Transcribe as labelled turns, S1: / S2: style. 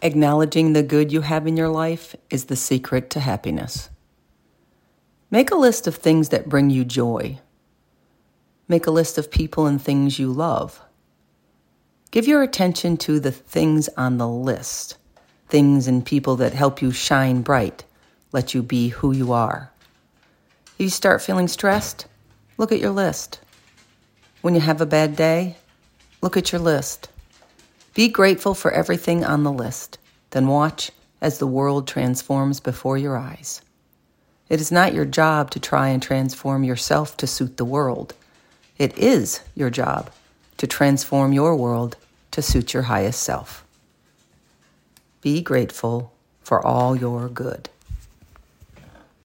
S1: Acknowledging the good you have in your life is the secret to happiness. Make a list of things that bring you joy. Make a list of people and things you love. Give your attention to the things on the list, things and people that help you shine bright, let you be who you are. If you start feeling stressed, look at your list. When you have a bad day, look at your list. Be grateful for everything on the list, then watch as the world transforms before your eyes. It is not your job to try and transform yourself to suit the world. It is your job to transform your world to suit your highest self. Be grateful for all your good.